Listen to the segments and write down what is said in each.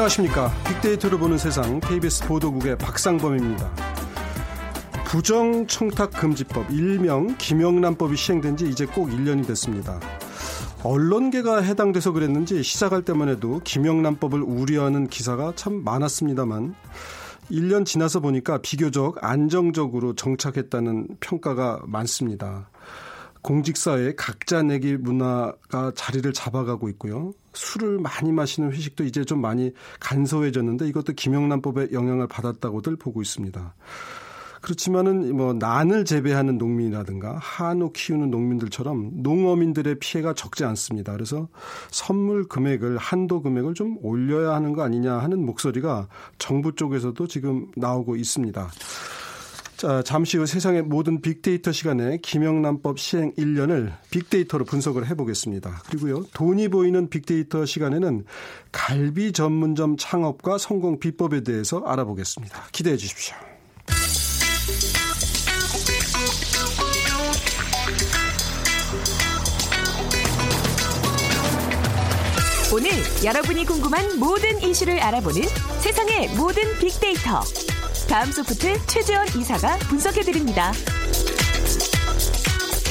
안녕하십니까. 빅데이터를 보는 세상 KBS 보도국의 박상범입니다. 부정청탁금지법 일명 김영란법이 시행된 지 이제 꼭 1년이 됐습니다. 언론계가 해당돼서 그랬는지 시작할 때만 해도 김영란법을 우려하는 기사가 참 많았습니다만 1년 지나서 보니까 비교적 안정적으로 정착했다는 평가가 많습니다. 공직사회에 각자 내기 문화가 자리를 잡아가고 있고요. 술을 많이 마시는 회식도 이제 좀 많이 간소해졌는데 이것도 김영란법의 영향을 받았다고들 보고 있습니다. 그렇지만은 뭐 난을 재배하는 농민이라든가 한우 키우는 농민들처럼 농어민들의 피해가 적지 않습니다. 그래서 선물 금액을 한도 금액을 좀 올려야 하는 거 아니냐 하는 목소리가 정부 쪽에서도 지금 나오고 있습니다. 자, 잠시 후 세상의 모든 빅데이터 시간에 김영란법 시행 1년을 빅데이터로 분석을 해보겠습니다. 그리고요, 돈이 보이는 빅데이터 시간에는 갈비 전문점 창업과 성공 비법에 대해서 알아보겠습니다. 기대해 주십시오. 오늘 여러분이 궁금한 모든 이슈를 알아보는 세상의 모든 빅데이터. 다음 소프트 최재원 이사가 분석해 드립니다.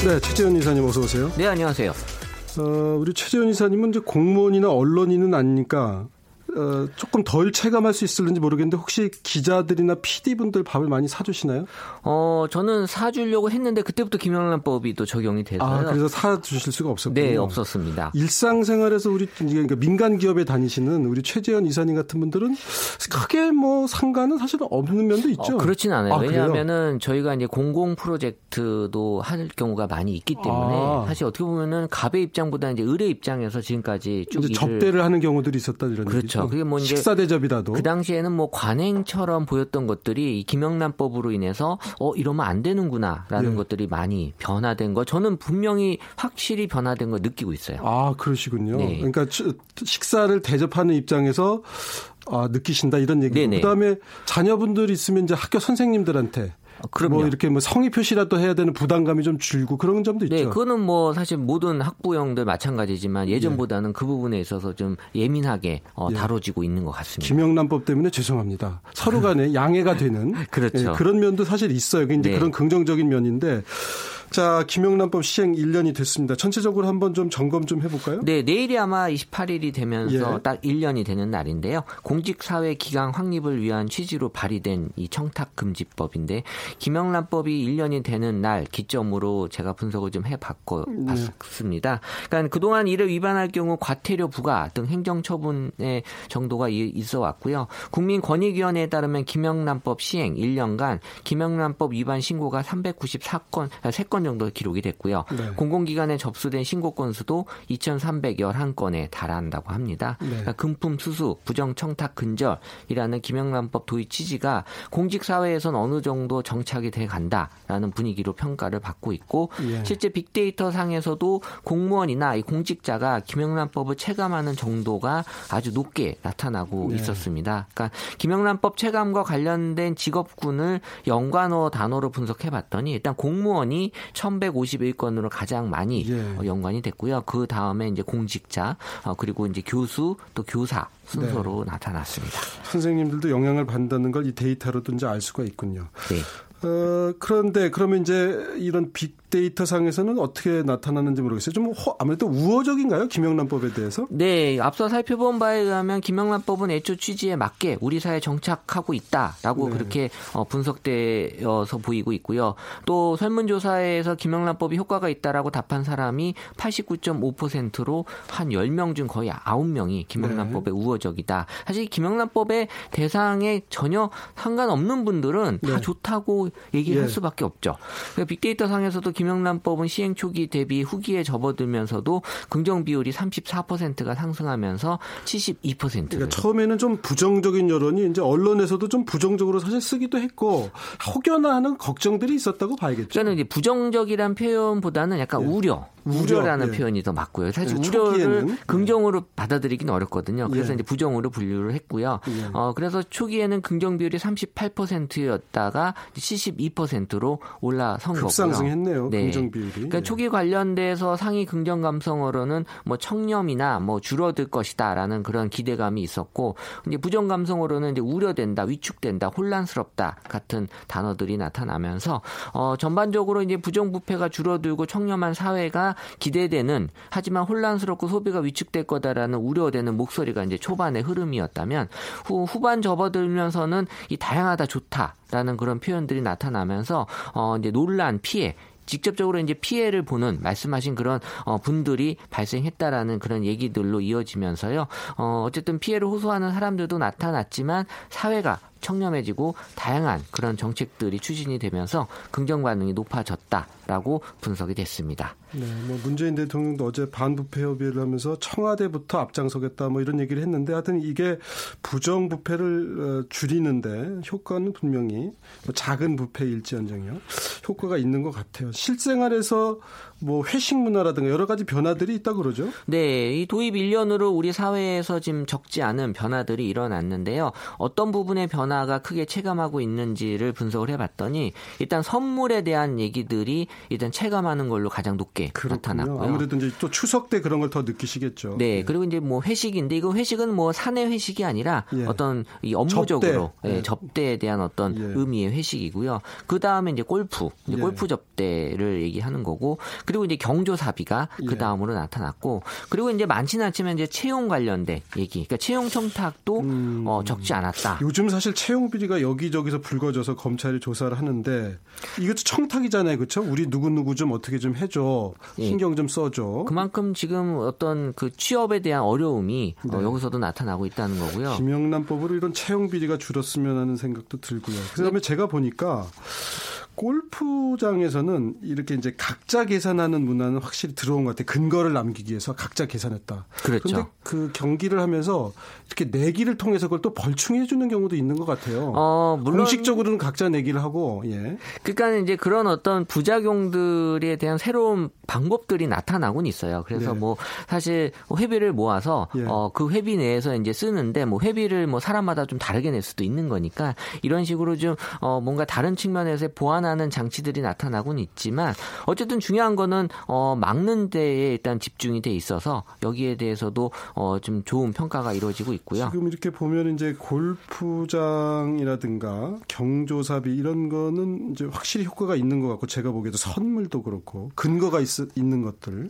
네, 최재원 이사님 어서 오세요. 네, 안녕하세요. 어, 우리 최재원 이사님은 이제 공무원이나 언론인은 아니니까 어, 조금 덜 체감할 수 있을는지 모르겠는데 혹시 기자들이나 PD분들 밥을 많이 사주시나요? 어, 저는 사주려고 했는데 그때부터 김영란법이 또 적용이 돼서요. 아, 그래서 사주실 수가 없었군요. 네, 없었습니다. 일상생활에서 우리 그러니까 민간 기업에 다니시는 우리 최재현 이사님 같은 분들은 크게 뭐 상관은 사실 없는 면도 있죠. 어, 그렇진 않아요. 아, 왜냐하면은 저희가 이제 공공 프로젝트도 할 경우가 많이 있기 때문에 아. 사실 어떻게 보면은 갑의 입장보다 이제 의뢰 입장에서 지금까지 쭉 이제 접대를 하는 경우들이 있었다 이런 그렇죠. 얘기죠. 그게 뭐 이제 식사 대접이라도 그 당시에는 뭐 관행처럼 보였던 것들이 이 김영란법으로 인해서 어 이러면 안 되는구나라는 예. 것들이 많이 변화된 거 저는 분명히 확실히 변화된 걸 느끼고 있어요. 아 그러시군요. 네. 그러니까 식사를 대접하는 입장에서 아, 느끼신다 이런 얘기고 그다음에 자녀분들 있으면 이제 학교 선생님들한테 아, 그럼요. 뭐 이렇게 뭐 성의 표시라도 해야 되는 부담감이 좀 줄고 그런 점도 네, 있죠. 네, 그거는 뭐 사실 모든 학부형들 마찬가지지만 예전보다는 네. 그 부분에 있어서 좀 예민하게 어, 예. 다뤄지고 있는 것 같습니다. 김영란법 때문에 죄송합니다. 서로 간에 양해가 되는 그렇죠. 예, 그런 면도 사실 있어요. 이제 네. 그런 긍정적인 면인데 자, 김영란법 시행 1년이 됐습니다. 전체적으로 한번 좀 점검 좀 해볼까요? 네, 내일이 아마 28일이 되면서 예. 딱 1년이 되는 날인데요. 공직사회 기강 확립을 위한 취지로 발의된 이 청탁금지법인데 김영란법이 1년이 되는 날 기점으로 제가 분석을 좀 해봤고 네. 봤습니다. 그러니까 그동안 이를 위반할 경우 과태료 부과 등 행정처분의 정도가 있어 왔고요. 국민권익위원회에 따르면 김영란법 시행 1년간 김영란법 위반 신고가 394건 3건 건 정도 기록이 됐고요. 네. 공공기관에 접수된 신고 건수도 2,311건에 달한다고 합니다. 네. 그러니까 금품 수수, 부정 청탁 근절이라는 김영란법 도입 취지가 공직 사회에선 어느 정도 정착이 돼 간다라는 분위기로 평가를 받고 있고 예. 실제 빅데이터 상에서도 공무원이나 이 공직자가 김영란법을 체감하는 정도가 아주 높게 나타나고 네. 있었습니다. 그러니까 김영란법 체감과 관련된 직업군을 연관어 단어로 분석해 봤더니 일단 공무원이 1151건으로 가장 많이 예. 어, 연관이 됐고요. 그 다음에 이제 공직자 어, 그리고 이제 교수 또 교사 순서로 네. 나타났습니다. 선생님들도 영향을 받는다는 걸 이 데이터로도 이제 알 수가 있군요. 네. 어, 그런데 그러면 이제 이런 빅 데이터 상에서는 어떻게 나타나는지 모르겠어요. 좀 허, 아무래도 우호적인가요? 김영란법에 대해서? 네, 앞서 살펴본 바에 의하면 김영란법은 애초 취지에 맞게 우리 사회에 정착하고 있다라고 네. 그렇게 어, 분석되어서 보이고 있고요. 또 설문조사에서 김영란법이 효과가 있다라고 답한 사람이 89.5%로 한 10명 중 거의 9명이 김영란법에 네. 우호적이다. 사실 김영란법의 대상에 전혀 상관없는 분들은 다 네. 좋다고 얘기할 예. 수밖에 없죠. 그러니까 빅데이터 상에서도 김영란법은 시행 초기 대비 후기에 접어들면서도 긍정 비율이 34%가 상승하면서 72%. 그러니까 처음에는 좀 부정적인 여론이 이제 언론에서도 좀 부정적으로 사실 쓰기도 했고 혹여나 하는 걱정들이 있었다고 봐야겠죠. 그러니까 이제 부정적이란 표현보다는 약간 예. 우려, 우려라는 우려, 예. 표현이 더 맞고요. 사실 네, 우려를 예. 긍정으로 받아들이기는 어렵거든요. 그래서 예. 이제 부정으로 분류를 했고요. 예. 어, 그래서 초기에는 긍정 비율이 38%였다가 72%로 올라선 거고요. 급상승했네요. 네. 긍정 비율이. 그러니까 예. 초기 관련돼서 상위 긍정 감성어로는 뭐 청렴이나 뭐 줄어들 것이다라는 그런 기대감이 있었고 이제 부정 감성어로는 이제 우려된다, 위축된다, 혼란스럽다 같은 단어들이 나타나면서 어, 전반적으로 이제 부정 부패가 줄어들고 청렴한 사회가 기대되는 하지만 혼란스럽고 소비가 위축될 거다라는 우려되는 목소리가 이제 초반의 흐름이었다면 후, 후반 접어들면서는 이 다양하다 좋다라는 그런 표현들이 나타나면서 어 이제 논란 피해 직접적으로 이제 피해를 보는 말씀하신 그런 어, 분들이 발생했다라는 그런 얘기들로 이어지면서요. 어, 어쨌든 피해를 호소하는 사람들도 나타났지만 사회가 청렴해지고 다양한 그런 정책들이 추진이 되면서 긍정 반응이 높아졌다 라고 분석이 됐습니다. 네, 뭐 문재인 대통령도 어제 반부패 협의를 하면서 청와대부터 앞장서겠다 뭐 이런 얘기를 했는데 하여튼 이게 부정 부패를 어, 줄이는데 효과는 분명히 뭐 작은 부패일지언정요 효과가 있는 것 같아요. 실생활에서 뭐 회식 문화라든가 여러 가지 변화들이 있다 그러죠? 네, 이 도입 1년으로 우리 사회에서 지금 적지 않은 변화들이 일어났는데요. 어떤 부분의 변화가 크게 체감하고 있는지를 분석을 해봤더니 일단 선물에 대한 얘기들이 일단 체감하는 걸로 가장 높게 그렇군요. 나타났고요. 아무래도 이제 또 추석 때 그런 걸 더 느끼시겠죠. 네, 네, 그리고 이제 뭐 회식인데 이거 회식은 뭐 사내 회식이 아니라 예. 어떤 이 업무적으로 접대. 예, 예. 접대에 대한 어떤 예. 의미의 회식이고요. 그 다음에 이제 골프, 이제 예. 골프 접대를 얘기하는 거고. 그리고 이제 경조사비가 그 예. 다음으로 나타났고 그리고 이제 많지는 않지만 이제 채용 관련된 얘기. 그러니까 채용 청탁도 음. 어, 적지 않았다. 요즘 사실 채용 비리가 여기저기서 불거져서 검찰이 조사를 하는데 이것도 청탁이잖아요. 그렇죠? 우리 누구누구 좀 어떻게 좀 해줘. 예. 신경 좀 써줘. 그만큼 지금 어떤 그 취업에 대한 어려움이 어, 네. 어, 여기서도 나타나고 있다는 거고요. 김영란법으로 이런 채용 비리가 줄었으면 하는 생각도 들고요. 그다음에 네. 제가 보니까 골프장에서는 이렇게 이제 각자 계산하는 문화는 확실히 들어온 것 같아요. 근거를 남기기 위해서 각자 계산했다. 그렇죠. 그런데 그 경기를 하면서 이렇게 내기를 통해서 그걸 또 벌충해 주는 경우도 있는 것 같아요. 어, 물론 공식적으로는 각자 내기를 하고 예. 그러니까 이제 그런 어떤 부작용들에 대한 새로운 방법들이 나타나곤 있어요. 그래서 네. 뭐 사실 회비를 모아서 예. 어, 그 회비 내에서 이제 쓰는데 뭐 회비를 뭐 사람마다 좀 다르게 낼 수도 있는 거니까 이런 식으로 좀 어, 뭔가 다른 측면에서 보완 보완하는 장치들이 나타나고는 있지만 어쨌든 중요한 거는 어 막는 데에 일단 집중이 돼 있어서 여기에 대해서도 어 좀 좋은 평가가 이루어지고 있고요. 지금 이렇게 보면 이제 골프장이라든가 경조사비 이런 거는 이제 확실히 효과가 있는 것 같고 제가 보기에도 선물도 그렇고 근거가 있, 있는 것들.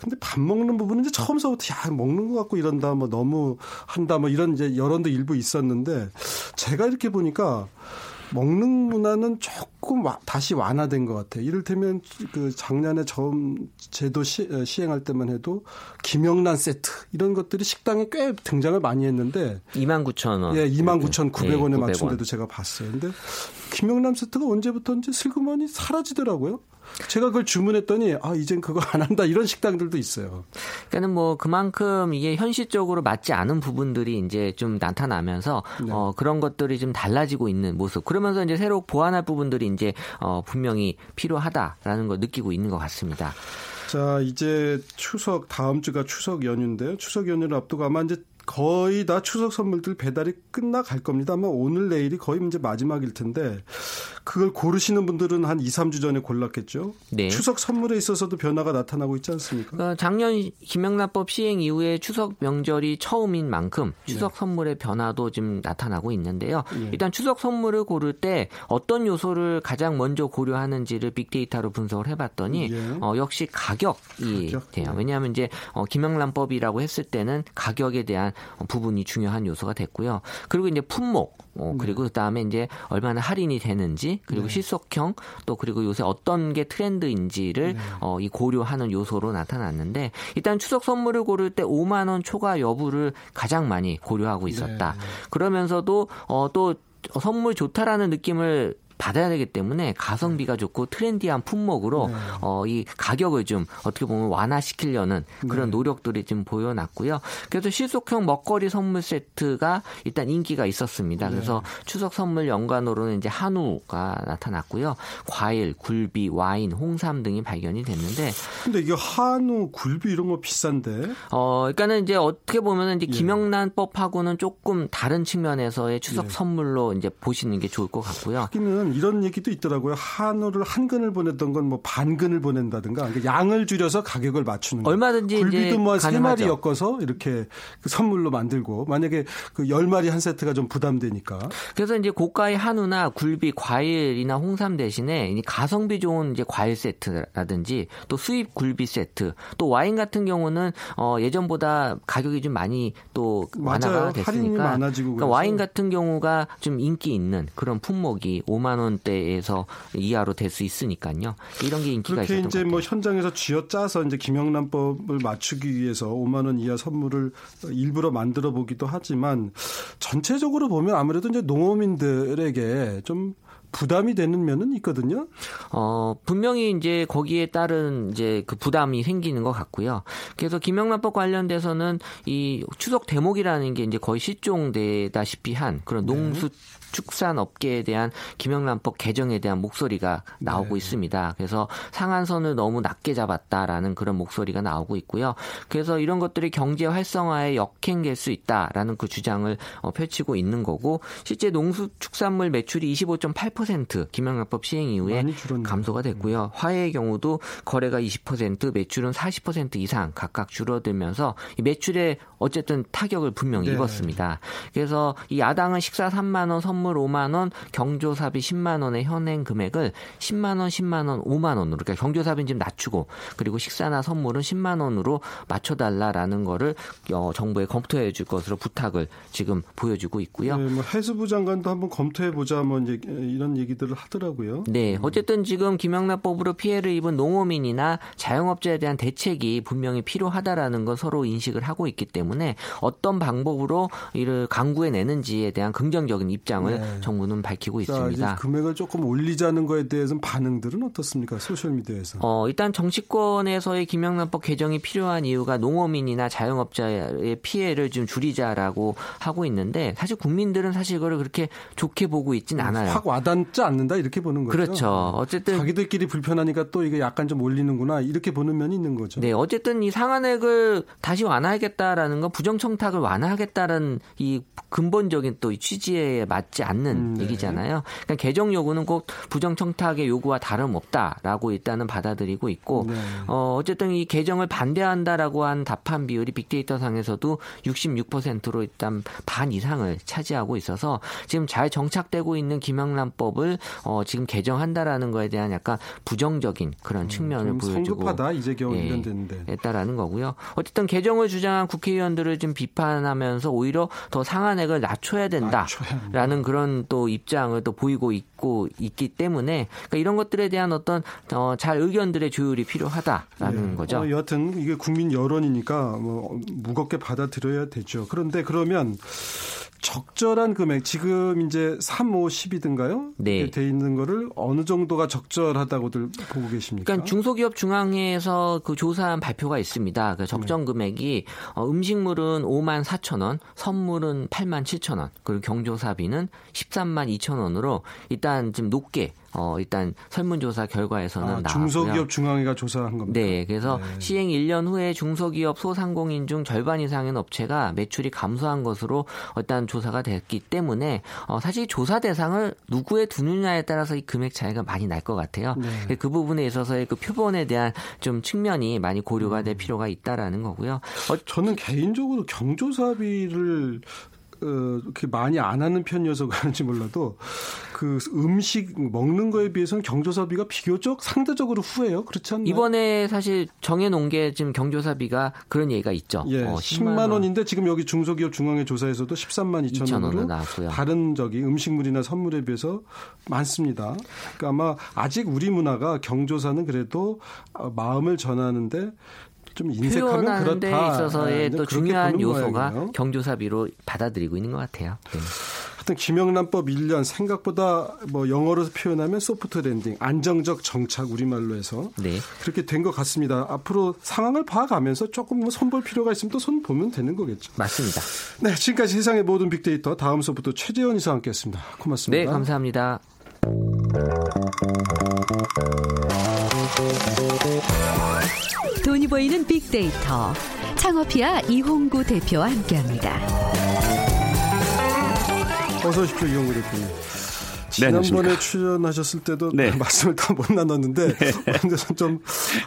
근데 밥 먹는 부분은 이제 처음서부터 야 먹는 것 같고 이런다 뭐 너무 한다 뭐 이런 이제 여론도 일부 있었는데 제가 이렇게 보니까 먹는 문화는 조금 와, 다시 완화된 것 같아요. 이를테면 그 작년에 처음 제도 시, 어, 시행할 때만 해도 김영란 세트 이런 것들이 식당에 꽤 등장을 많이 했는데 2만 9천 원. 예, 2만 9천 9백 원에 네, 맞춘 데도 제가 봤어요. 근데 김영란 세트가 언제부터인지 슬그머니 사라지더라고요. 제가 그걸 주문했더니 아 이젠 그거 안 한다 이런 식당들도 있어요. 그러니까는 뭐 그만큼 이게 현실적으로 맞지 않은 부분들이 이제 좀 나타나면서 네. 어 그런 것들이 좀 달라지고 있는 모습. 그 러면서 이제 새로 보완할 부분들이 이제 어 분명히 필요하다라는 걸 느끼고 있는 것 같습니다. 자, 이제 추석 다음 주가 추석 연휴인데요. 추석 연휴를 앞두고 아마 이제 거의 다 추석 선물들 배달이 끝나갈 겁니다. 아마 오늘 내일이 거의 이제 마지막일 텐데 그걸 고르시는 분들은 한 2, 3주 전에 골랐겠죠. 네. 추석 선물에 있어서도 변화가 나타나고 있지 않습니까? 어, 작년 김영란법 시행 이후에 추석 명절이 처음인 만큼 추석 네. 선물의 변화도 지금 나타나고 있는데요. 네. 일단 추석 선물을 고를 때 어떤 요소를 가장 먼저 고려하는지를 빅데이터로 분석을 해봤더니 예. 어, 역시 가격이 가격? 돼요. 왜냐하면 이제 어, 김영란법이라고 했을 때는 가격에 대한 부분이 중요한 요소가 됐고요. 그리고 이제 품목, 어, 그리고 네. 그다음에 이제 얼마나 할인이 되는지 그리고 네. 실속형 또 그리고 요새 어떤 게 트렌드인지를 네. 어, 이 고려하는 요소로 나타났는데 일단 추석 선물을 고를 때 5만 원 초과 여부를 가장 많이 고려하고 있었다. 네. 그러면서도 어, 또 선물 좋다라는 느낌을 받아야 되기 때문에 가성비가 좋고 트렌디한 품목으로 네. 어, 이 가격을 좀 어떻게 보면 완화시키려는 그런 네. 노력들이 좀 보여놨고요. 그래서 실속형 먹거리 선물 세트가 일단 인기가 있었습니다. 네. 그래서 추석 선물 연관으로는 이제 한우가 나타났고요. 과일, 굴비, 와인, 홍삼 등이 발견이 됐는데. 근데 이게 한우, 굴비 이런 거 비싼데? 어, 그러니까는 이제 어떻게 보면은 이제 예. 김영란법하고는 조금 다른 측면에서의 추석 예. 선물로 이제 보시는 게 좋을 것 같고요. 하기는 이런 얘기도 있더라고요. 한우를 한 근을 보냈던 건 뭐 반근을 보낸다든가 그러니까 양을 줄여서 가격을 맞추는 얼마든지 굴비도 뭐세 마리 엮어서 이렇게 그 선물로 만들고 만약에 그 열 마리 한 세트가 좀 부담되니까. 그래서 이제 고가의 한우나 굴비, 과일이나 홍삼 대신에 가성비 좋은 이제 과일 세트라든지 또 수입 굴비 세트, 또 와인 같은 경우는 어 예전보다 가격이 좀 많이 또 완화가 됐으니까. 그러니까 와인 같은 경우가 좀 인기 있는 그런 품목이 5만 원대에서 이하로 될 수 있으니까요. 이런 게 인기가 있었던 이제 뭐 현장에서 쥐어 짜서 이제 김영란법을 맞추기 위해서 5만 원 이하 선물을 일부러 만들어 보기도 하지만 전체적으로 보면 아무래도 이제 농어민들에게 좀 부담이 되는 면은 있거든요. 어, 분명히 이제 거기에 따른 이제 그 부담이 생기는 것 같고요. 그래서 김영란법 관련돼서는 이 추석 대목이라는 게 이제 거의 실종되다시피 한 그런 네. 농수 네. 축산 업계에 대한 김영란법 개정에 대한 목소리가 나오고 네. 있습니다. 그래서 상한선을 너무 낮게 잡았다라는 그런 목소리가 나오고 있고요. 그래서 이런 것들이 경제 활성화에 역행될 수 있다라는 그 주장을 어, 펼치고 있는 거고 실제 농수축산물 매출이 25.8% 김영란법 시행 이후에 감소가 됐고요. 화해의 경우도 거래가 20% 매출은 40% 이상 각각 줄어들면서 매출에 어쨌든 타격을 분명히 네. 입었습니다. 그래서 이 야당은 식사 3만 원 선물 선물 5만 원, 경조사비 10만 원의 현행 금액을 10만 원, 10만 원, 5만 원으로 그러니까 경조사비는 좀 낮추고 그리고 식사나 선물은 10만 원으로 맞춰 달라라는 거를 어, 정부에 검토해 줄 것으로 부탁을 지금 보여주고 있고요. 네, 뭐 해수부 장관도 한번 검토해 보자 뭐 이런 얘기들을 하더라고요. 네, 어쨌든 지금 김영란법으로 피해를 입은 농어민이나 자영업자에 대한 대책이 분명히 필요하다라는 건 서로 인식을 하고 있기 때문에 어떤 방법으로 이를 강구해 내는지에 대한 긍정적인 입장을 네. 정부는 밝히고 자, 있습니다. 금액을 조금 올리자는 거에 대해서는 반응들은 어떻습니까? 소셜 미디어에서. 어, 일단 정치권에서의 김영란법 개정이 필요한 이유가 농어민이나 자영업자의 피해를 좀 줄이자라고 하고 있는데 사실 국민들은 사실 이거를 그렇게 좋게 보고 있진 음, 않아요. 확 와닿지 않는다 이렇게 보는 거죠. 그렇죠. 어쨌든 자기들끼리 불편하니까 또 이게 약간 좀 올리는구나 이렇게 보는 면이 있는 거죠. 네, 어쨌든 이 상한액을 다시 완화하겠다라는 건 부정청탁을 완화하겠다는 이 근본적인 또 취지에 맞지 맞지 않는 음, 네. 얘기잖아요. 그러니까 개정 요구는 꼭 부정 청탁의 요구와 다름없다라고 일단은 받아들이고 있고 네. 어 어쨌든 이 개정을 반대한다라고 한 답한 비율이 빅데이터 상에서도 66%로 일단 반 이상을 차지하고 있어서 지금 잘 정착되고 있는 김영란법을 어 지금 개정한다라는 거에 대한 약간 부정적인 그런 음, 측면을 보여주고 성급하다 이제 겨우 예, 1년 됐는데 했다라는 거고요. 어쨌든 개정을 주장한 국회의원들을 좀 비판하면서 오히려 더 상한액을 낮춰야 된다라는 그런 그런 또 입장을 또 보이고 있고 있기 때문에 그러니까 이런 것들에 대한 어떤 어, 잘 의견들의 조율이 필요하다라는 네. 거죠. 어, 여하튼 이게 국민 여론이니까 뭐 무겁게 받아들여야 되죠. 그런데 그러면 적절한 금액 지금 이제 3, 5, 10이든가요? 네. 돼 있는 거를 어느 정도가 적절하다고들 보고 계십니까? 그러니까 중소기업 중앙회에서 그 조사한 발표가 있습니다. 그 적정 네. 금액이 어, 음식물은 5만 4천 원, 선물은 8만 7천 원, 그리고 경조사비는 13만 2천 원으로 일단 좀 높게 어, 일단 설문조사 결과에서는 아, 나왔고요. 중소기업 중앙회가 조사한 겁니다. 네, 그래서 네. 시행 1년 후에 중소기업 소상공인 중 절반 이상의 업체가 매출이 감소한 것으로 일단 조사가 됐기 때문에 어, 사실 조사 대상을 누구에 두느냐에 따라서 이 금액 차이가 많이 날 것 같아요. 네. 그 부분에 있어서의 그 표본에 대한 좀 측면이 많이 고려가 될 음. 필요가 있다라는 거고요. 어, 저는 개인적으로 경조사비를 어, 그렇게 많이 안 하는 편이어서 그런지 몰라도 그 음식 먹는 거에 비해서는 경조사비가 비교적 상대적으로 후해요. 그렇지 않나요? 이번에 사실 정해놓은 게 지금 경조사비가 그런 얘기가 있죠. 예, 어, 10만, 10만 원 인데 지금 여기 중소기업 중앙회 조사에서도 13만 2천, 2천 원으로 나왔고요. 다른 저기 음식물이나 선물에 비해서 많습니다. 그러니까 아마 아직 우리 문화가 경조사는 그래도 마음을 전하는데 좀 인색하면 그렇다. 데 있어서의 네, 또 중요한 요소가 경조사비로 받아들이고 있는 것 같아요. 네. 하여튼 김영란법 1년 생각보다 뭐 영어로 표현하면 soft landing, 안정적 정착 우리말로 해서 네. 그렇게 된 것 같습니다. 앞으로 상황을 봐가면서 조금 뭐 손볼 필요가 있으면 또 손 보면 되는 거겠죠. 맞습니다. 네, 지금까지 세상의 모든 빅데이터 다음소프트 최재원 이사 함께했습니다. 고맙습니다. 네, 감사합니다. 돈이 보이는 빅데이터 창업피아 이홍구 대표와 함께합니다. 어서 오십시오 이홍구 대표님. 지난번에 네, 출연하셨을 때도 네. 말씀을 다 못 나눴는데 네. 오늘은 좀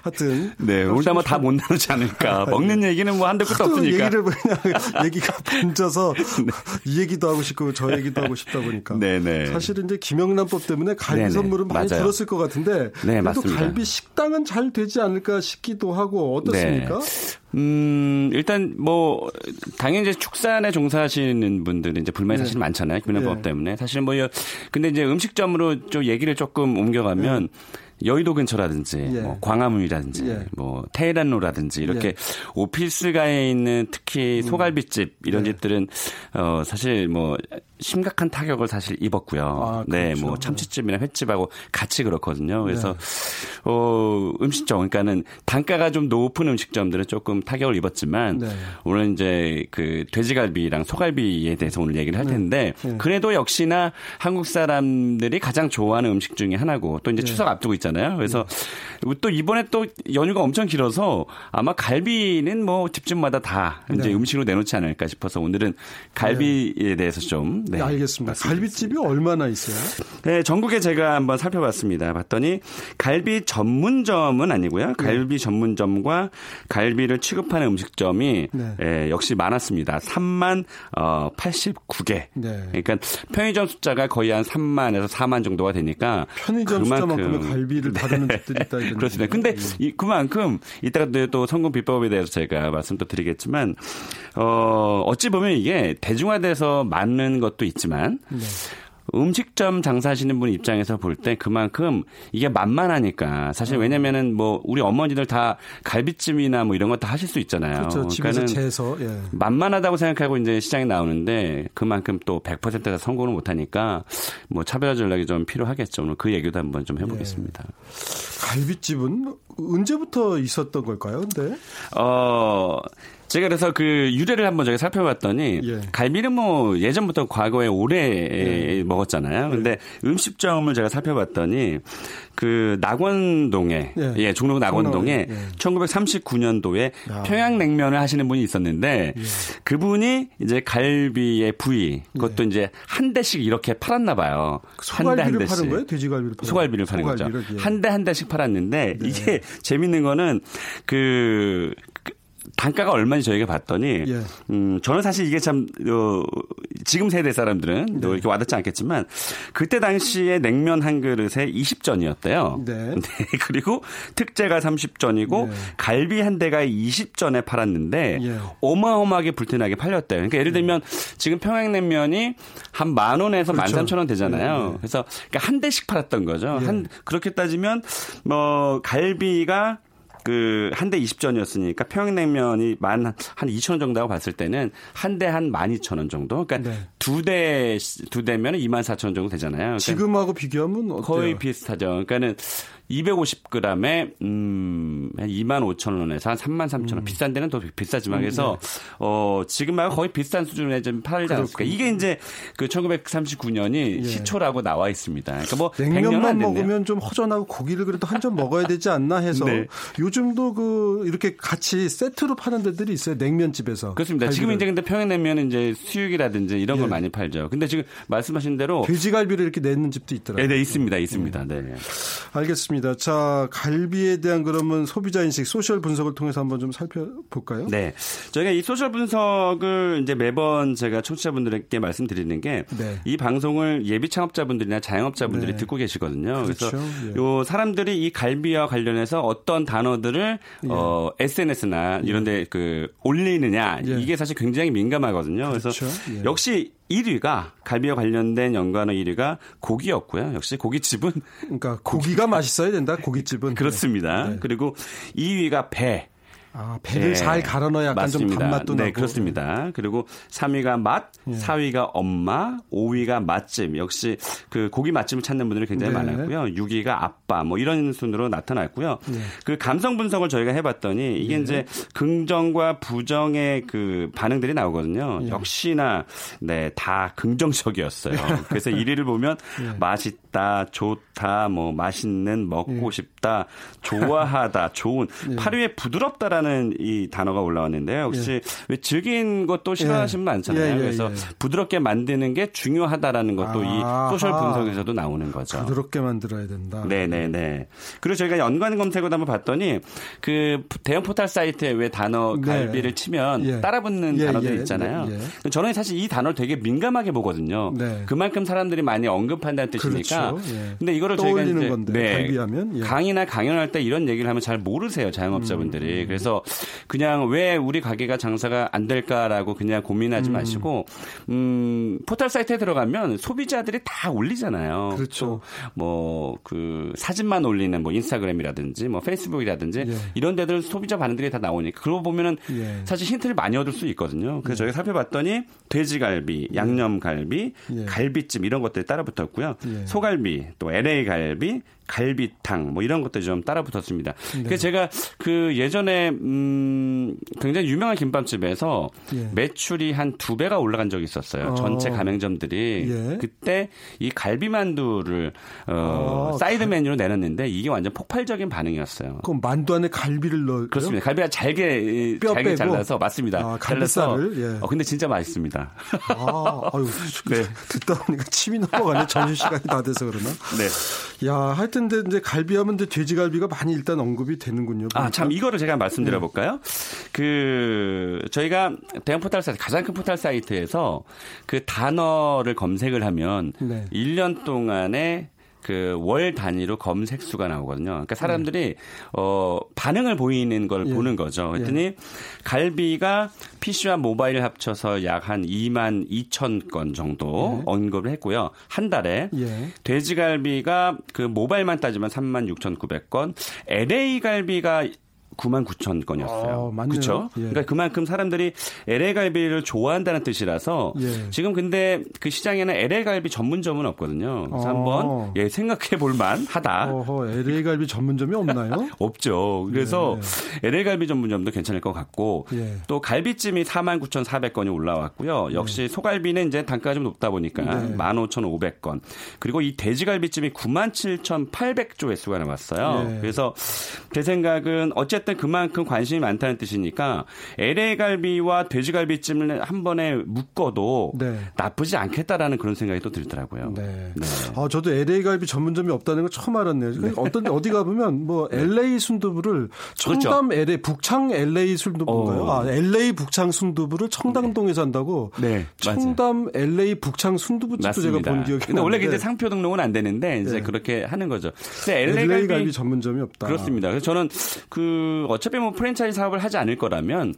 하여튼 네 오늘 아마 다 못 나누지 않을까 아, 먹는 네. 얘기는 뭐 한도 끝도 없으니까 얘기를 그냥 얘기가 번져서 네. 이 얘기도 하고 싶고 저 얘기도 하고 싶다 보니까 네네. 네. 사실은 이제 김영란법 때문에 갈비 네네. 선물은 많이 맞아요. 들었을 것 같은데 네, 그래도 맞습니다. 갈비 식당은 잘 되지 않을까 싶기도 하고 어떻습니까? 네. 음, 일단 뭐 당연히 이제 축산에 종사하시는 분들은 이제 불만이 네. 사실 많잖아요. 김영란법 네. 때문에. 사실 뭐 근데 이제 음식점으로 좀 얘기를 조금 옮겨가면 네. 여의도 근처라든지 예. 뭐 광화문이라든지 예. 뭐 테헤란로라든지 이렇게 예. 오피스가에 있는 특히 음. 소갈비집 이런 예. 집들은 어 사실 뭐 심각한 타격을 사실 입었고요. 아, 네, 그렇죠. 뭐 참치집이나 횟집하고 같이 그렇거든요. 그래서 네. 어 음식점 그러니까는 단가가 좀 높은 음식점들은 조금 타격을 입었지만 네. 오늘 이제 그 돼지갈비랑 소갈비에 대해서 오늘 얘기를 할 네. 텐데 네. 그래도 역시나 한국 사람들이 가장 좋아하는 음식 중에 하나고 또 이제 네. 추석 앞두고 있잖아요. 그래서 네. 또 이번에 또 연휴가 엄청 길어서 아마 갈비는 뭐 집집마다 다 이제 음식으로 내놓지 않을까 싶어서 오늘은 갈비에 대해서 좀 네, 알겠습니다. 갈비집이 얼마나 있어요? 네, 전국에 제가 한번 살펴봤습니다. 봤더니 갈비 전문점은 아니고요. 네. 갈비 전문점과 갈비를 취급하는 음식점이 네. 예, 역시 많았습니다. 3만 어, 89개. 네. 그러니까 편의점 숫자가 거의 한 3만에서 4만 정도가 되니까 편의점 숫자만큼의 갈비를 다루는 네. 집들이 있다. 그렇습니다. 근데 이, 그만큼 이따가 또 성공 비법에 대해서 제가 말씀도 드리겠지만 어, 어찌 보면 이게 대중화돼서 맞는 것 것도 있지만 네. 음식점 장사하시는 분 입장에서 볼 때 그만큼 이게 만만하니까 사실 어. 왜냐면은 뭐 우리 어머니들 다 갈비찜이나 뭐 이런 거 다 하실 수 있잖아요. 그렇죠. 집에서 재서 예. 만만하다고 생각하고 이제 시장에 나오는데 그만큼 또 100%가 성공을 못 하니까 뭐 차별화 전략이 좀 필요하겠죠. 오늘 그 얘기도 한번 좀 해보겠습니다. 예. 갈비집은 언제부터 있었던 걸까요? 근데 어 제가 그래서 그 유래를 한번 저희 살펴봤더니 예. 갈비는 뭐 예전부터 과거에 오래 예. 먹었잖아요. 근데 예. 음식점을 제가 살펴봤더니 그 낙원동에 예, 예 종로 낙원동에 예. 1939년도에 야. 평양냉면을 하시는 분이 있었는데 예. 그분이 이제 갈비의 부위 그것도 예. 이제 한 대씩 이렇게 팔았나 봐요. 소갈비를 한 대, 한 대씩. 파는 거예요? 돼지갈비를 파는 소갈비를 파는 거죠. 한 대한 한 대씩 팔았는데 네. 이게 재밌는 거는 그 단가가 얼마인지 저희가 봤더니 예. 음 저는 사실 이게 참 어, 지금 세대 사람들은 네. 이렇게 와닿지 않겠지만 그때 당시에 냉면 한 그릇에 20전이었대요. 네. 네. 그리고 특제가 30전이고 네. 갈비 한 대가 20전에 팔았는데 예. 어마어마하게 불티나게 팔렸대요. 그러니까 예를 들면 지금 평양냉면이 한 만 원에서 만 그렇죠. 삼천 원 되잖아요. 네. 그래서 그러니까 한 대씩 팔았던 거죠. 예. 한 그렇게 따지면 뭐 갈비가 그 한 대 20전이었으니까 평양냉면이 만한 2천 원 정도라고 봤을 때는 한 대 한 12,000원 정도. 그러니까 네. 두 대, 두 대면 2만 4천 원 정도 되잖아요. 그러니까 지금하고 비교하면 어때요? 거의 비슷하죠. 그러니까는 250g에 음, 한 2만 5천 원에서 한 3만 3천 원. 음. 비싼 데는 더 비싸지만 그래서 음, 네. 어, 지금하고 거의 비슷한 수준에 좀 팔지 않습니까? 이게 이제 그 1939년이 예. 시초라고 나와 있습니다. 그러니까 뭐 냉면만 먹으면 좀 허전하고 고기를 그래도 한 점 먹어야 되지 않나 해서 네. 요즘도 그 이렇게 같이 세트로 파는 데들이 있어요. 냉면집에서. 그렇습니다. 갈비를. 지금 이제 근데 평양냉면은 이제 수육이라든지 이런 예. 걸 많이 팔죠. 근데 지금 말씀하신 대로 돼지갈비를 이렇게 내는 집도 있더라고요. 네, 네 있습니다. 있습니다. 네. 네. 알겠습니다. 알겠습니다. 자, 갈비에 대한 그러면 소비자 인식, social 분석을 통해서 한번 좀 살펴볼까요? 네. 저희가 이 social 분석을 이제 매번 제가 청취자분들에게 말씀드리는 게이 네. 방송을 예비 창업자분들이나 자영업자분들이 네. 듣고 계시거든요. 그렇죠. 그래서 예. 요 사람들이 이 갈비와 관련해서 어떤 단어들을 예. 어, SNS나 이런 데그 올리느냐 예. 이게 사실 굉장히 민감하거든요. 그렇죠. 그래서 예. 역시 1위가 갈비와 관련된 연관어 1위가 고기였고요. 역시 고깃집은 그러니까 고기가 맛있어야 된다. 고깃집은 그렇습니다. 네. 그리고 2위가 배. 아, 배를 예. 잘 갈아 넣어야 약간 맞습니다. 좀 단맛도 네, 나고. 그렇습니다. 그리고 3위가 맛, 예. 4위가 엄마, 5위가 맛집. 역시 그 고기 맛집을 찾는 분들이 굉장히 네. 많았고요. 6위가 아빠 뭐 이런 순으로 나타났고요. 네. 그 감성 분석을 저희가 해 봤더니 이게 네. 이제 긍정과 부정의 그 반응들이 나오거든요. 예. 역시나 네, 다 긍정적이었어요. 그래서 1위를 보면 예. 맛있다, 좋다, 뭐 맛있는, 먹고 예. 싶다, 좋아하다, 좋은. 8위에 부드럽다라는 부드럽다는 이 단어가 올라왔는데요. 혹시 예. 왜 질긴 것도 싫어하시는 분 많잖아요. 예, 예, 그래서 예. 부드럽게 만드는 게 중요하다라는 것도 아, 이 소셜 분석에서도 나오는 거죠. 부드럽게 만들어야 된다. 네네네. 그리고 저희가 연관 검색어도 한번 봤더니 그 대형 포털 사이트에 왜 단어 네. 갈비를 치면 예. 따라붙는 예, 단어들 있잖아요. 저는 사실 이 단어를 되게 민감하게 보거든요. 네. 그만큼 사람들이 많이 언급한다는 뜻이니까. 그렇죠. 근데 이거를 저희가 이제 건데, 네. 갈비하면 강의나 강연할 때 이런 얘기를 하면 잘 모르세요 자영업자분들이. 음. 그래서 그냥 왜 우리 가게가 장사가 안 될까라고 그냥 고민하지 음. 마시고 음, 포털 사이트에 들어가면 소비자들이 다 올리잖아요. 그렇죠. 뭐 그 사진만 올리는 뭐 인스타그램이라든지 뭐 페이스북이라든지 예. 이런 데들 소비자 반응들이 다 나오니까 그러고 보면은 예. 사실 힌트를 많이 얻을 수 있거든요. 그래서 예. 저희가 살펴봤더니 돼지갈비, 예. 양념갈비, 예. 갈비찜 이런 것들이 따라 붙었고요. 예. 소갈비, 또 LA 갈비, 갈비탕 뭐 이런 것들이 좀 따라 붙었습니다. 네. 그래서 제가 그 예전에 음 굉장히 유명한 김밥집에서 예. 매출이 한 두 배가 올라간 적이 있었어요. 어. 전체 가맹점들이 예. 그때 이 갈비만두를 어, 어 사이드 메뉴로 내놨는데 이게 완전 폭발적인 반응이었어요. 그럼 만두 안에 갈비를 넣어요? 그렇습니다. 갈비가 잘게 뼈 잘게 빼고? 잘라서 맞습니다. 아, 잘라서 예. 어, 근데 진짜 맛있습니다. 아, 아유, 네. 듣다 보니까 침이 넘어가네. 점심 시간이 다 돼서 그러나. 네. 야, 하여튼 하여튼 이제 갈비하면 이제 돼지갈비가 많이 일단 언급이 되는군요. 아, 참 이거를 제가 말씀드려 볼까요? 네. 그 저희가 대형 포털 사이트 가장 큰 포털 사이트에서 그 단어를 검색을 하면 네. 1년 동안에 그 월 단위로 검색 수가 나오거든요. 그러니까 사람들이 네. 어 반응을 보이는 걸 예. 보는 거죠. 그랬더니 예. 갈비가 PC와 모바일 합쳐서 약 한 2만 2천 건 정도 예. 언급을 했고요. 한 달에 예. 돼지갈비가 그 모바일만 따지면 3만 6,900건, LA 갈비가 9만 9천 건이었어요. 아, 그렇죠? 예. 그러니까 그만큼 사람들이 LA 갈비를 좋아한다는 뜻이라서 예. 지금 근데 그 시장에는 LA 갈비 전문점은 없거든요. 그래서 아. 한번 예, 생각해 볼 만하다. 어허, LA 갈비 전문점이 없나요? 없죠. 그래서 예. LA 갈비 전문점도 괜찮을 것 같고 예. 또 갈비찜이 4만 9,400건이 올라왔고요. 역시 예. 소갈비는 이제 단가가 좀 높다 보니까 네. 15,500건. 그리고 이 돼지갈비찜이 9만 7,800조 회수가 나왔어요. 예. 그래서 제 생각은 어쨌든 어쨌든 그만큼 관심이 많다는 뜻이니까 LA 갈비와 돼지갈비찜을 한 번에 묶어도 네. 나쁘지 않겠다라는 그런 생각이 또 들더라고요. 네. 네. 아, 저도 LA 갈비 전문점이 없다는 걸 처음 알았네요. 네. 어떤 어디 가 보면 뭐 LA 네. 순두부를 청담 그렇죠. LA 북창 LA 순두부인가요? 어. 아, LA 북창 순두부를 청담동에서 한다고. 네. 청담 맞아요. LA 북창 순두부집도 맞습니다. 제가 본 기억이 근데 원래 이제 상표 등록은 안 되는데 이제 네. 그렇게 하는 거죠. 근데 LA, LA 갈비, 갈비 전문점이 없다. 그렇습니다. 그래서 저는 그 어차피 뭐 프랜차이즈 사업을 하지 않을 거라면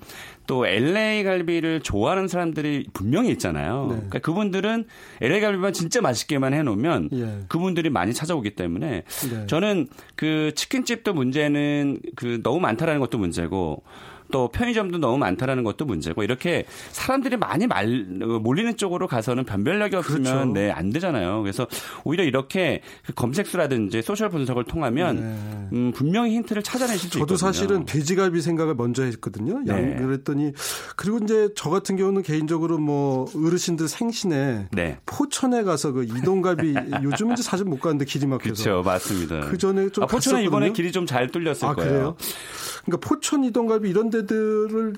또 LA 갈비를 좋아하는 사람들이 분명히 있잖아요. 네. 그러니까 그분들은 LA 갈비만 진짜 맛있게만 해놓으면 예. 그분들이 많이 찾아오기 때문에 네. 저는 그 치킨집도 문제는 그 너무 많다라는 것도 문제고 또 편의점도 너무 많다라는 것도 문제고 이렇게 사람들이 많이 말, 몰리는 쪽으로 가서는 변별력이 없으면 그렇죠. 네, 안 되잖아요. 그래서 오히려 이렇게 그 검색수라든지 소셜 분석을 통하면 네. 음, 분명히 힌트를 찾아내실 수 저도 있거든요. 사실은 돼지갈비 생각을 먼저 했거든요. 네. 그랬더니 그리고 이제 저 같은 경우는 개인적으로 뭐 어르신들 생신에 네. 포천에 가서 그 이동갈비 요즘은 이제 사실 못 가는데 길이 막혀서 그렇죠, 맞습니다. 그 전에 좀 아, 포천은 이번에 길이 좀 잘 뚫렸을 아, 거예요. 그래요? 그러니까 포천 이동갈비 이런 데 들을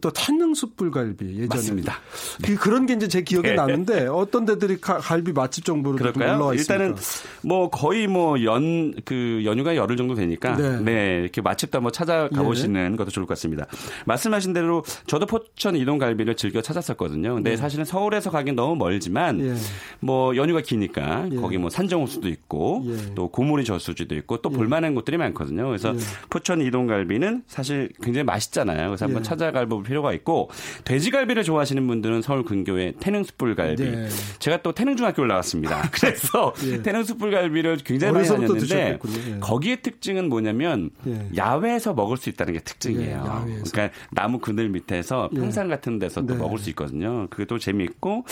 또 탄능 숯불갈비 예전에 맞습니다. 네. 그런 게 이제 제 기억에 네. 나는데 어떤 데들이 갈비 맛집 정보로 올라와 있습니까? 일단은 뭐 거의 뭐 연 그 연휴가 열흘 정도 되니까 네, 네 이렇게 맛집도 한번 찾아가 보시는 예. 것도 좋을 것 같습니다. 말씀하신 대로 저도 포천 이동 갈비를 즐겨 찾았었거든요. 근데 네. 사실은 서울에서 가긴 너무 멀지만 예. 뭐 연휴가 기니까 예. 거기 뭐 산정호수도 있고 예. 또 고모리 저수지도 있고 또 예. 볼만한 곳들이 많거든요. 그래서 포천 이동 갈비는 사실 굉장히 맛있잖아요. 그래서 한번 찾아갈 먹을 필요가 있고 돼지갈비를 좋아하시는 분들은 서울 근교의 태능숯불갈비. 네. 제가 또 태능중학교를 나왔습니다. 그래서 예. 태능숯불갈비를 굉장히 많이 다녔는데 예. 거기에 특징은 뭐냐면 예. 야외에서 먹을 수 있다는 게 특징이에요. 예, 그러니까 나무 그늘 밑에서 예. 평상 같은 데서 또 네. 먹을 수 있거든요. 그게 또 재미있고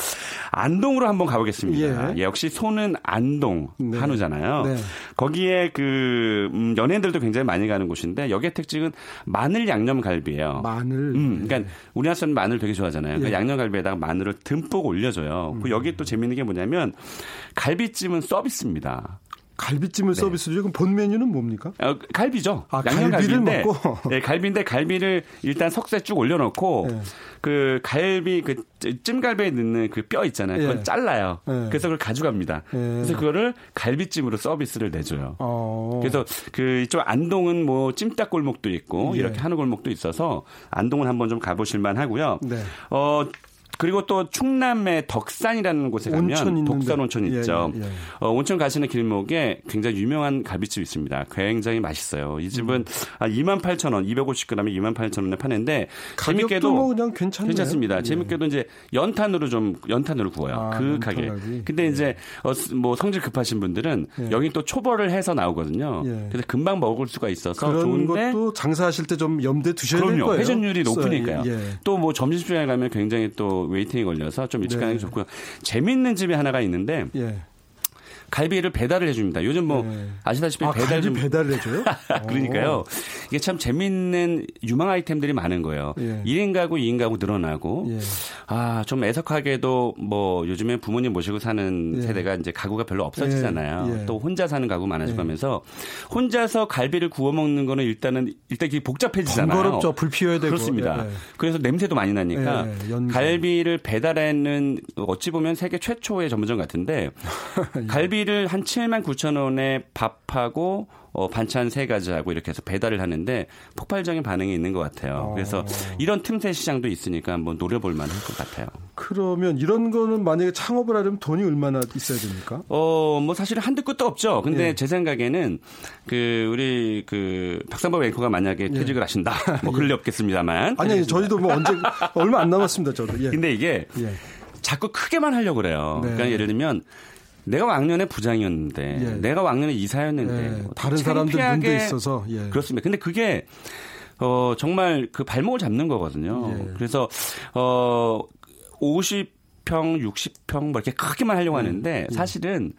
안동으로 한번 가보겠습니다. 예. 역시 소는 안동 네. 한우잖아요. 네. 거기에 그 음, 연예인들도 굉장히 많이 가는 곳인데 여기의 특징은 마늘 양념 갈비예요. 마늘. 음, 그러니까 우리나라 사람 마늘 되게 좋아하잖아요. 그 양념 갈비에다가 마늘을 듬뿍 올려줘요. 음. 그 여기 또 재밌는 게 뭐냐면 갈비찜은 서비스입니다. 갈비찜을 네. 서비스로 그럼 본 메뉴는 뭡니까? 어, 갈비죠. 아, 양념 갈비를 갈비인데, 먹고. 네, 갈비인데 갈비를 일단 석쇠 쭉 올려놓고 네. 그 갈비 그 찜갈비에 넣는 그 뼈 있잖아요. 그건 네. 잘라요. 네. 그래서 그걸 가져갑니다. 네. 그래서 그거를 갈비찜으로 서비스를 내줘요. 어. 그래서 그 이쪽 안동은 뭐 찜닭 골목도 있고 예. 이렇게 한우 골목도 있어서 안동은 한번 좀 가보실만 하고요. 네. 어 그리고 또 충남의 덕산이라는 곳에 가면 독산 온천 예, 있죠. 예, 예. 어, 온천 가시는 길목에 굉장히 유명한 갈비집이 있습니다. 굉장히 맛있어요. 이 집은 음. 2만 8천 원, 250g에 2만 8천 원에 파는데 재밌게도 뭐 그냥 괜찮네요. 괜찮습니다. 예. 재밌게도 이제 연탄으로 좀 연탄으로 구워요. 아, 그 가게. 근데 이제 어, 뭐 성질 급하신 분들은 예. 여기 또 초벌을 해서 나오거든요. 예. 그래서 금방 먹을 수가 있어서 그런 좋은데 것도 장사하실 때 좀 염두에 두셔야 그럼요. 될 거예요. 회전율이 높으니까요. 또 뭐 점심시간에 가면 굉장히 또 waiting이 걸려서 좀 일찍 네. 가는 게 좋고요. 재밌는 집이 하나가 있는데 예. 갈비를 배달을 해줍니다. 요즘 뭐 네. 아시다시피 아, 배달 좀 배달을 해줘요? 그러니까요. 이게 참 재밌는 유망 아이템들이 많은 거예요. 예. 1인 가구, 2인 가구 늘어나고 예. 아좀 애석하게도 뭐 요즘에 부모님 모시고 사는 예. 세대가 이제 가구가 별로 없어지잖아요. 예. 예. 또 혼자 사는 가구 많아지면서 예. 혼자서 갈비를 구워 먹는 거는 일단은 일단 이게 복잡해지잖아요. 번거롭죠. 불 피워야 되고 그렇습니다. 그래서 냄새도 많이 나니까 갈비를 배달하는 어찌 보면 세계 최초의 전문점 같은데 갈비 요리를 한 7만 9천 원에 밥하고 어, 반찬 세 가지 하고 이렇게 해서 배달을 하는데 폭발적인 반응이 있는 것 같아요. 어. 그래서 이런 틈새 시장도 있으니까 한번 노려볼 만할 것 같아요. 그러면 이런 거는 만약에 창업을 하려면 돈이 얼마나 있어야 됩니까? 어, 뭐 사실은 한두 끝도 없죠. 근데 예. 제 생각에는 그 우리 그 박상범 앵커가 만약에 예. 퇴직을 하신다. 뭐 그럴 리 예. 없겠습니다만. 아니, 아니 저희도 뭐 언제 얼마 안 남았습니다. 저도. 예. 근데 이게 예. 자꾸 크게만 하려고 그래요. 네. 그러니까 예를 들면 내가 왕년에 부장이었는데 예. 내가 왕년에 이사였는데 예. 뭐 다른 사람들 눈에 있어서 예. 그렇습니다. 근데 그게 어 정말 그 발목을 잡는 거거든요. 예. 그래서 어 50평, 60평 뭐 이렇게 크게만 하려고 예. 하는데 예. 사실은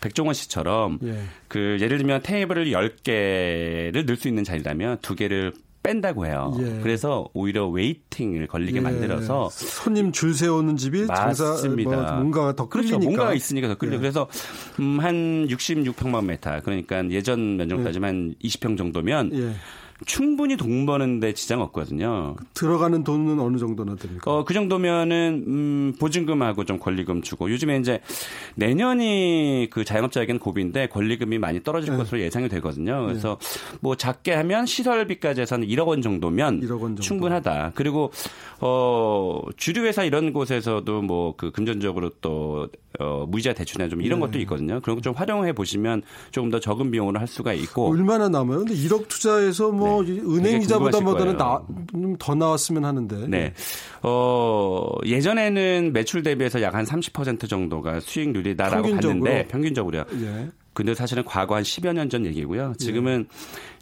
백종원 씨처럼 그 예를 들면 테이블을 10개를 넣을 수 있는 자리라면 두 개를 뺀다고 해요. 예. 그래서 오히려 waiting을 걸리게 예. 만들어서 손님 줄 세우는 집이 맞습니다. 뭐 뭔가 더 끌리니까. 그렇죠. 뭔가가 있으니까 더 끌려. 예. 그래서 음, 한 66평방 메타 그러니까 예전 면적까지만 예. 20평 정도면 예. 충분히 돈 버는데 지장 없거든요. 들어가는 돈은 어느 정도나 됩니까? 어, 그 정도면은 음, 보증금하고 좀 권리금 주고 요즘에 이제 내년이 그 자영업자에게는 고비인데 권리금이 많이 떨어질 네. 것으로 예상이 되거든요. 그래서 네. 뭐 작게 하면 시설비까지 해서는 1억 원 정도면 1억 원 정도. 충분하다. 그리고 어, 주류 회사 이런 곳에서도 뭐 그 금전적으로 또 어, 무이자 대출이나 좀 이런 네. 것도 있거든요. 그런 거 좀 활용해 보시면 조금 더 적은 비용으로 할 수가 있고 얼마나 남아요? 근데 1억 투자해서 뭐 네. 은행 이자보다 뭐더는 더 나왔으면 하는데. 네. 어, 예전에는 매출 대비해서 약 한 30% 정도가 수익률이다라고 평균적으로. 봤는데 평균적으로요. 예. 근데 사실은 과거 한 10여 년 전 얘기고요. 지금은 예.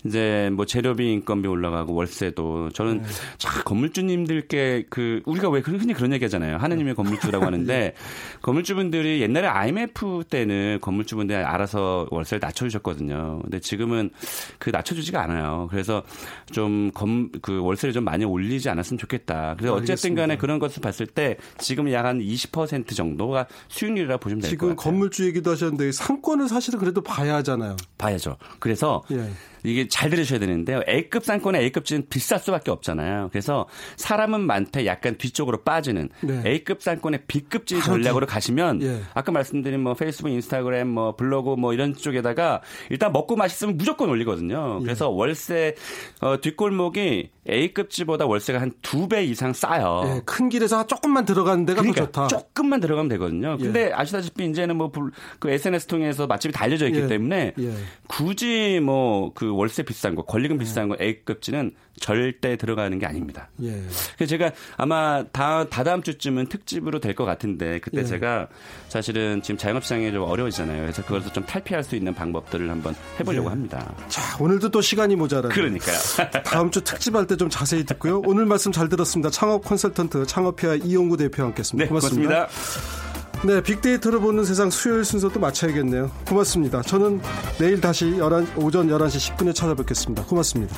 이제 뭐 재료비 인건비 올라가고 월세도 저는 네. 자 건물주님들께 그 우리가 왜 흔히 그런 얘기하잖아요. 하느님의 건물주라고 하는데 예. 건물주분들이 옛날에 IMF 때는 건물주분들이 알아서 월세를 낮춰주셨거든요. 근데 지금은 그 낮춰주지가 않아요. 그래서 좀 검 그 월세를 좀 많이 올리지 않았으면 좋겠다. 그래서 어쨌든 간에 그런 것을 봤을 때 지금 약 한 20% 정도가 수익률이라 고 보시면 될 것 같아요. 지금 건물주 얘기도 하셨는데 상권은 사실은 그래도 봐야 하잖아요. 봐야죠. 그래서 예. 이게 잘 들으셔야 되는데요. A급 상권의 A급지는 비쌀 수밖에 없잖아요. 그래서 사람은 많대 약간 뒤쪽으로 빠지는 네. A급 상권의 B급지 전략으로 가시면 예. 아까 말씀드린 뭐 페이스북, 인스타그램, 뭐 블로그 뭐 이런 쪽에다가 일단 먹고 맛있으면 무조건 올리거든요. 예. 그래서 예. 월세 어, 뒷골목이 A급 지보다 월세가 한 두 배 이상 싸요. 예, 큰 길에서 조금만 들어가는 데가 그러니까 더 좋다. 조금만 들어가면 되거든요. 근데 예. 아시다시피 이제는 뭐 그 SNS 통해서 맛집이 다 알려져 있기 예. 때문에 예. 굳이 뭐그 월세 월세 비싼 거, 권리금 비싼 거 A급지는 절대 들어가는 게 아닙니다. 예. 그래서 제가 아마 다 다다음 주쯤은 특집으로 될 것 같은데 그때 예. 제가 사실은 지금 자영업시장이 좀 어려워지잖아요. 그래서 그것을 좀 탈피할 수 있는 방법들을 한번 해보려고 예. 합니다. 자 오늘도 또 시간이 모자라요. 그러니까요. 다음 주 특집할 때 좀 자세히 듣고요. 오늘 말씀 잘 들었습니다. 창업 컨설턴트 창업피아 이용구 대표와 함께했습니다. 네, 고맙습니다. 고맙습니다. 네, 빅데이터를 보는 세상 수요일 순서도 마쳐야겠네요. 고맙습니다. 저는 내일 다시 11, 오전 11시 10분에 찾아뵙겠습니다. 고맙습니다.